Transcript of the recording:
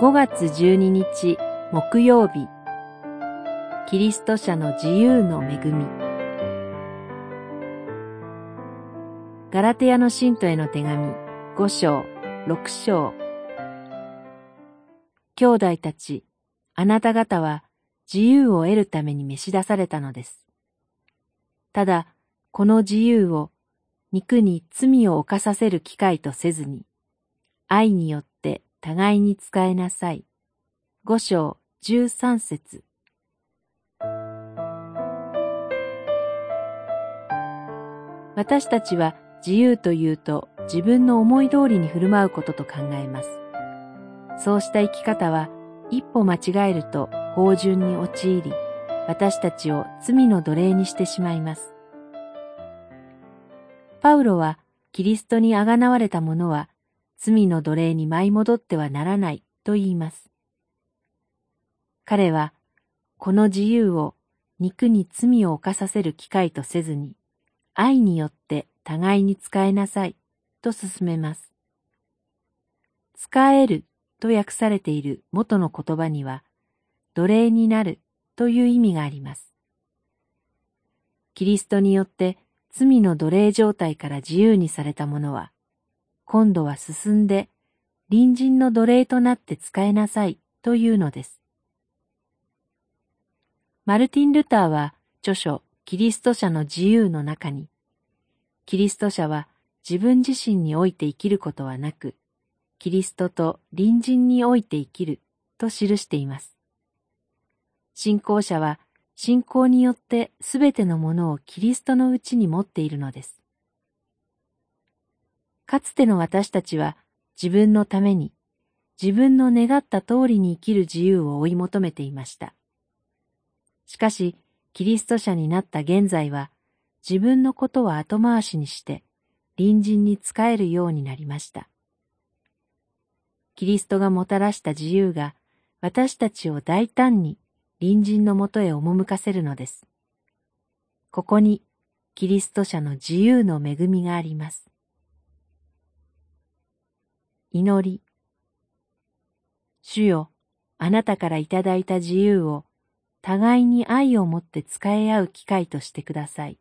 5月12日木曜日。キリスト者の自由の恵み。ガラテヤの信徒への手紙。5章6章。兄弟たちあなた方は自由を得るために召し出されたのです。ただ、この自由を肉に罪を犯させる機会とせずに、愛によって互いに使えなさい。五章十三節私たちは自由というと自分の思い通りに振る舞うことと考えます。そうした生き方は一歩間違えると法順に陥り、私たちを罪の奴隷にしてしまいます。パウロはキリストにあがなわれた者は罪の奴隷に舞い戻ってはならないと言います。彼はこの自由を肉に罪を犯させる機会とせずに愛によって互いに使えなさいと進めます。使えると訳されている元の言葉には奴隷になるという意味があります。キリストによって罪の奴隷状態から自由にされた者は、今度は進んで隣人の奴隷となって使えなさいというのです。マルティン・ルターは著書キリスト者の自由の中に、キリスト者は自分自身において生きることはなく、キリストと隣人において生きると記しています。信仰者は信仰によってすべてのものをキリストのうちに持っているのです。かつての私たちは自分のために、自分の願った通りに生きる自由を追い求めていました。しかし、キリスト者になった現在は、自分のことは後回しにして、隣人に仕えるようになりました。キリストがもたらした自由が、私たちを大胆に隣人のもとへ赴かせるのです。ここにキリスト者の自由の恵みがあります。祈り。主よ、あなたからいただいた自由を互いに愛をもって使い合う機会としてください。